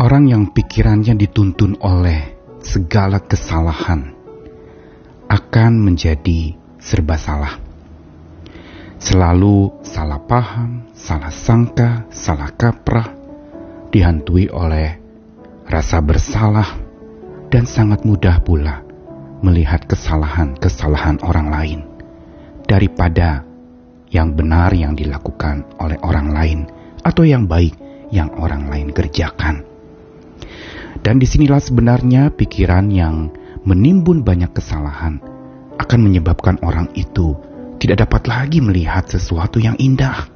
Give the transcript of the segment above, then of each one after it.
Orang yang pikirannya dituntun oleh segala kesalahan akan menjadi serba salah. Selalu salah paham, salah sangka, salah kaprah, dihantui oleh rasa bersalah, dan sangat mudah pula melihat kesalahan-kesalahan orang lain daripada yang benar yang dilakukan oleh orang lain atau yang baik yang orang lain kerjakan. Dan di sinilah sebenarnya pikiran yang menimbun banyak kesalahan akan menyebabkan orang itu tidak dapat lagi melihat sesuatu yang indah.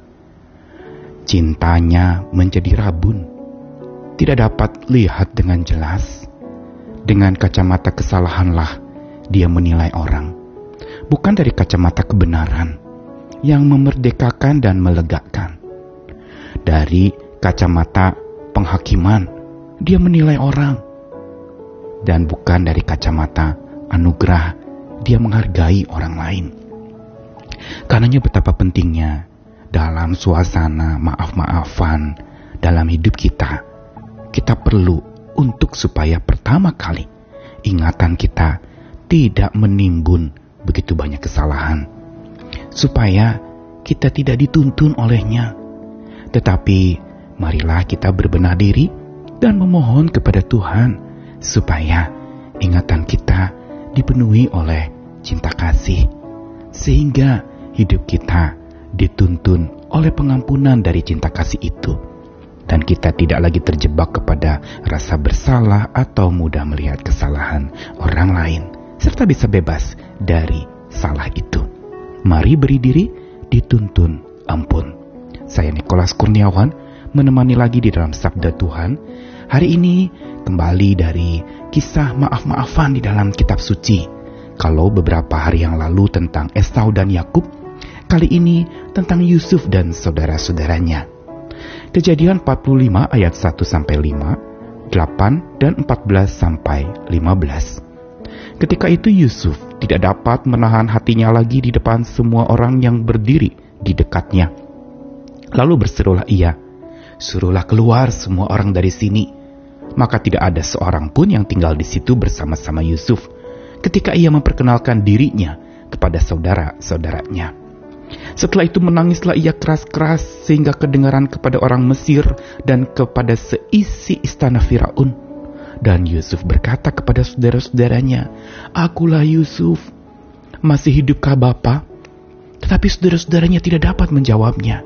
Cintanya menjadi rabun, tidak dapat lihat dengan jelas. Dengan kacamata kesalahanlah dia menilai orang, bukan dari kacamata kebenaran yang memerdekakan dan melegakan. Dari kacamata penghakiman, dia menilai orang, dan bukan dari kacamata anugerah, dia menghargai orang lain. Karenanya betapa pentingnya dalam suasana maaf-maafan dalam hidup kita, kita perlu untuk supaya pertama kali ingatan kita tidak menimbun begitu banyak kesalahan supaya kita tidak dituntun olehnya. Tetapi marilah kita berbenah diri dan memohon kepada Tuhan supaya ingatan kita dipenuhi oleh cinta kasih sehingga hidup kita dituntun oleh pengampunan dari cinta kasih itu dan kita tidak lagi terjebak kepada rasa bersalah atau mudah melihat kesalahan orang lain serta bisa bebas dari salah itu. Mari beri diri dituntun ampun. Saya Nikolas Kurniawan menemani lagi di dalam Sabda Tuhan. Hari ini kembali dari kisah maaf-maafan di dalam kitab suci. Kalau beberapa hari yang lalu tentang Esau dan Yakub, kali ini tentang Yusuf dan saudara-saudaranya. Kejadian 45 ayat 1 sampai 5, 8 dan 14 sampai 15. Ketika itu Yusuf tidak dapat menahan hatinya lagi di depan semua orang yang berdiri di dekatnya. Lalu berserulah ia, "Suruhlah keluar semua orang dari sini." Maka tidak ada seorang pun yang tinggal di situ bersama-sama Yusuf ketika ia memperkenalkan dirinya kepada saudara-saudaranya. Setelah itu menangislah ia keras-keras sehingga kedengaran kepada orang Mesir dan kepada seisi istana Firaun. Dan Yusuf berkata kepada saudara-saudaranya, Akulah Yusuf. Masih hidupkah Bapa? Tetapi saudara-saudaranya tidak dapat menjawabnya,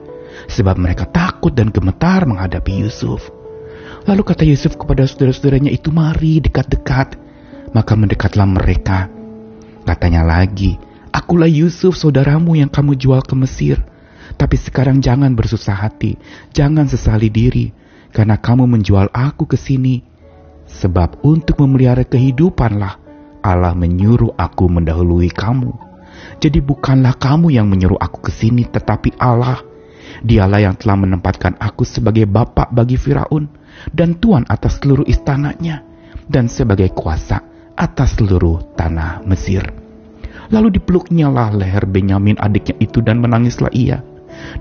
sebab mereka takut dan gemetar menghadapi Yusuf. Lalu kata Yusuf kepada saudara-saudaranya itu, Mari dekat-dekat. Maka mendekatlah mereka. Katanya lagi, Akulah Yusuf saudaramu yang kamu jual ke Mesir. Tapi sekarang jangan bersusah hati, jangan sesali diri, karena kamu menjual aku ke sini Sebab untuk memelihara kehidupanlah Allah menyuruh aku mendahului kamu. Jadi bukanlah kamu yang menyuruh aku ke sini, tetapi Allah. Dialah yang telah menempatkan aku sebagai bapak bagi Firaun dan tuan atas seluruh istananya dan sebagai kuasa atas seluruh tanah Mesir. Lalu dipeluknya lah leher Benyamin adiknya itu dan menangislah ia.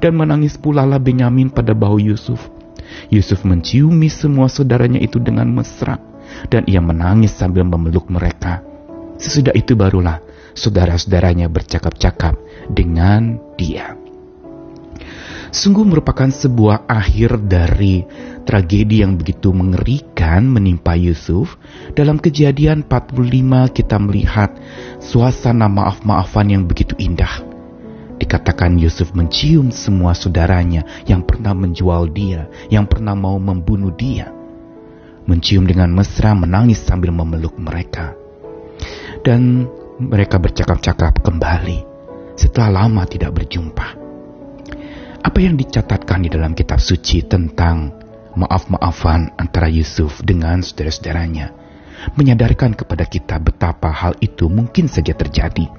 Dan menangis pula lah Benyamin pada bahu Yusuf. Yusuf menciumi semua saudaranya itu dengan mesra, dan ia menangis sambil memeluk mereka. Sesudah itu barulah saudara-saudaranya bercakap-cakap dengan dia. Sungguh merupakan sebuah akhir dari tragedi yang begitu mengerikan menimpa Yusuf. Dalam kejadian 45 kita melihat suasana maaf-maafan yang begitu indah Dikatakan Yusuf mencium semua saudaranya yang pernah menjual dia, yang pernah mau membunuh dia. Mencium dengan mesra menangis sambil memeluk mereka. Dan mereka bercakap-cakap kembali setelah lama tidak berjumpa. Apa yang dicatatkan di dalam kitab suci tentang maaf-maafan antara Yusuf dengan saudara-saudaranya menyadarkan kepada kita betapa hal itu mungkin saja terjadi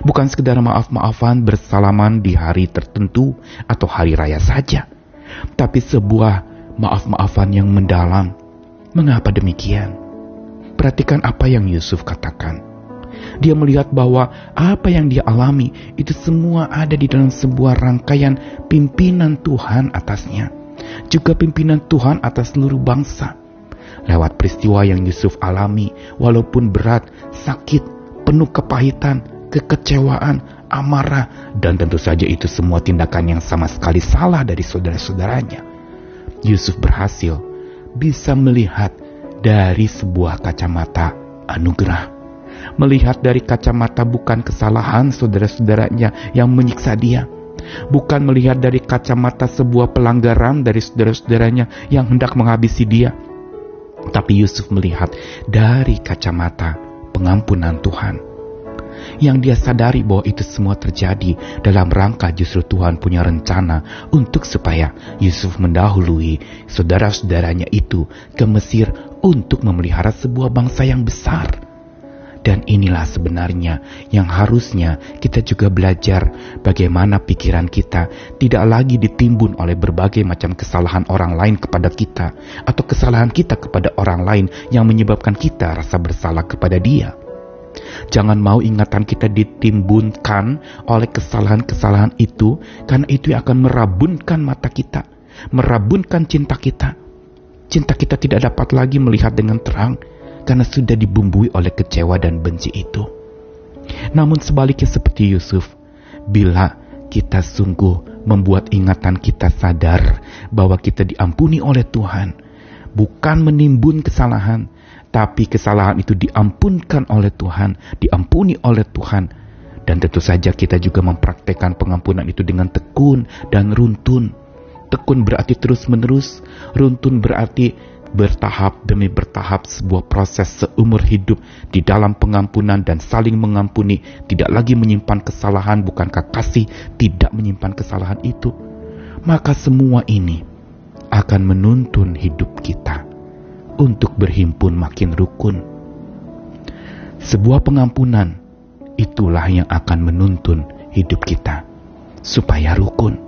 Bukan sekedar maaf-maafan bersalaman di hari tertentu atau hari raya saja, tapi sebuah maaf-maafan yang mendalam. Mengapa demikian? Perhatikan apa yang Yusuf katakan. Dia melihat bahwa apa yang dia alami itu semua ada di dalam sebuah rangkaian pimpinan Tuhan atasnya, juga pimpinan Tuhan atas seluruh bangsa. lewat peristiwa yang Yusuf alami, walaupun berat, sakit, penuh kepahitan, kekecewaan, amarah, dan tentu saja itu semua tindakan yang sama sekali salah dari saudara-saudaranya. Yusuf berhasil bisa melihat dari sebuah kacamata anugerah. Melihat dari kacamata bukan kesalahan saudara-saudaranya yang menyiksa dia, bukan melihat dari kacamata sebuah pelanggaran dari saudara-saudaranya yang hendak menghabisi dia, tapi Yusuf melihat dari kacamata pengampunan Tuhan. Yang dia sadari bahwa itu semua terjadi dalam rangka justru Tuhan punya rencana untuk supaya Yusuf mendahului saudara-saudaranya itu ke Mesir untuk memelihara sebuah bangsa yang besar dan inilah sebenarnya yang harusnya kita juga belajar bagaimana pikiran kita tidak lagi ditimbun oleh berbagai macam kesalahan orang lain kepada kita atau kesalahan kita kepada orang lain yang menyebabkan kita rasa bersalah kepada dia. Jangan mau ingatan kita ditimbunkan oleh kesalahan-kesalahan itu karena itu yang akan merabunkan mata kita, merabunkan cinta kita. Cinta kita tidak dapat lagi melihat dengan terang karena sudah dibumbui oleh kecewa dan benci itu. Namun sebaliknya seperti Yusuf, bila kita sungguh membuat ingatan kita sadar bahwa kita diampuni oleh Tuhan, bukan menimbun kesalahan, tapi kesalahan itu diampunkan oleh Tuhan, diampuni oleh Tuhan, dan tentu saja kita juga mempraktekkan pengampunan itu dengan tekun dan runtun. Tekun berarti terus-menerus, runtun berarti bertahap demi bertahap sebuah proses seumur hidup di dalam pengampunan dan saling mengampuni, tidak lagi menyimpan kesalahan, bukankah kasih tidak menyimpan kesalahan itu? Maka semua ini akan menuntun hidup kita untuk berhimpun makin rukun. Sebuah pengampunan itulah yang akan menuntun hidup kita supaya rukun.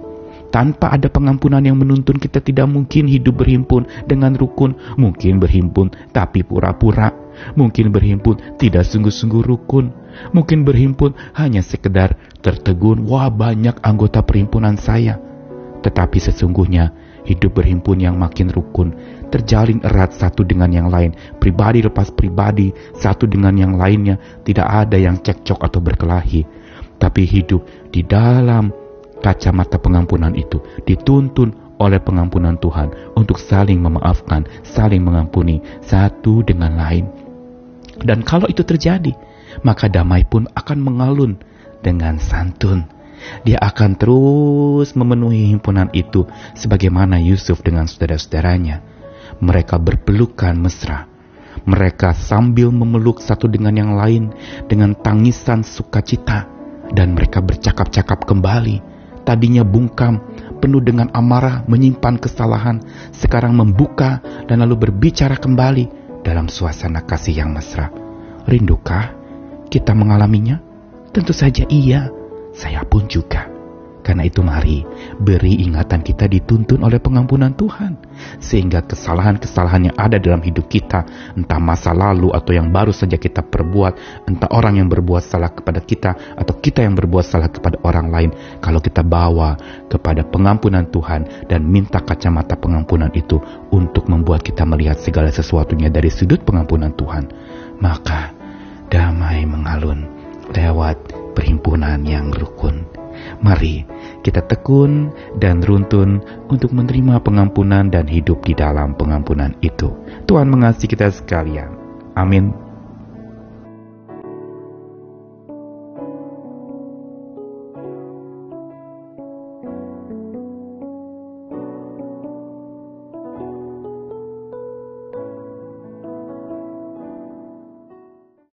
Tanpa ada pengampunan yang menuntun kita tidak mungkin hidup berhimpun dengan rukun. Mungkin berhimpun tapi pura-pura. Mungkin berhimpun tidak sungguh-sungguh rukun. Mungkin berhimpun hanya sekedar tertegun, wah banyak anggota perhimpunan saya. Tetapi sesungguhnya hidup berhimpun yang makin rukun, terjalin erat satu dengan yang lain, pribadi lepas pribadi, satu dengan yang lainnya, tidak ada yang cekcok atau berkelahi. Tapi hidup di dalam kacamata pengampunan itu dituntun oleh pengampunan Tuhan untuk saling memaafkan, saling mengampuni satu dengan lain. Dan kalau itu terjadi, maka damai pun akan mengalun dengan santun. Dia akan terus memenuhi himpunan itu sebagaimana Yusuf dengan saudara-saudaranya. Mereka berpelukan mesra. Mereka sambil memeluk satu dengan yang lain dengan tangisan sukacita dan mereka bercakap-cakap kembali tadinya bungkam, penuh dengan amarah, menyimpan kesalahan, sekarang membuka dan lalu berbicara kembali dalam suasana kasih yang mesra. Rindukah kita mengalaminya? Tentu saja iya, saya pun juga. Karena itu mari beri ingatan kita dituntun oleh pengampunan Tuhan. Sehingga kesalahan-kesalahan yang ada dalam hidup kita, entah masa lalu atau yang baru saja kita perbuat, entah orang yang berbuat salah kepada kita atau kita yang berbuat salah kepada orang lain, kalau kita bawa kepada pengampunan Tuhan dan minta kacamata pengampunan itu untuk membuat kita melihat segala sesuatunya dari sudut pengampunan Tuhan, maka damai mengalun lewat perhimpunan yang rukun. Mari kita tekun dan runtun untuk menerima pengampunan dan hidup di dalam pengampunan itu. Tuhan mengasihi kita sekalian. Amin.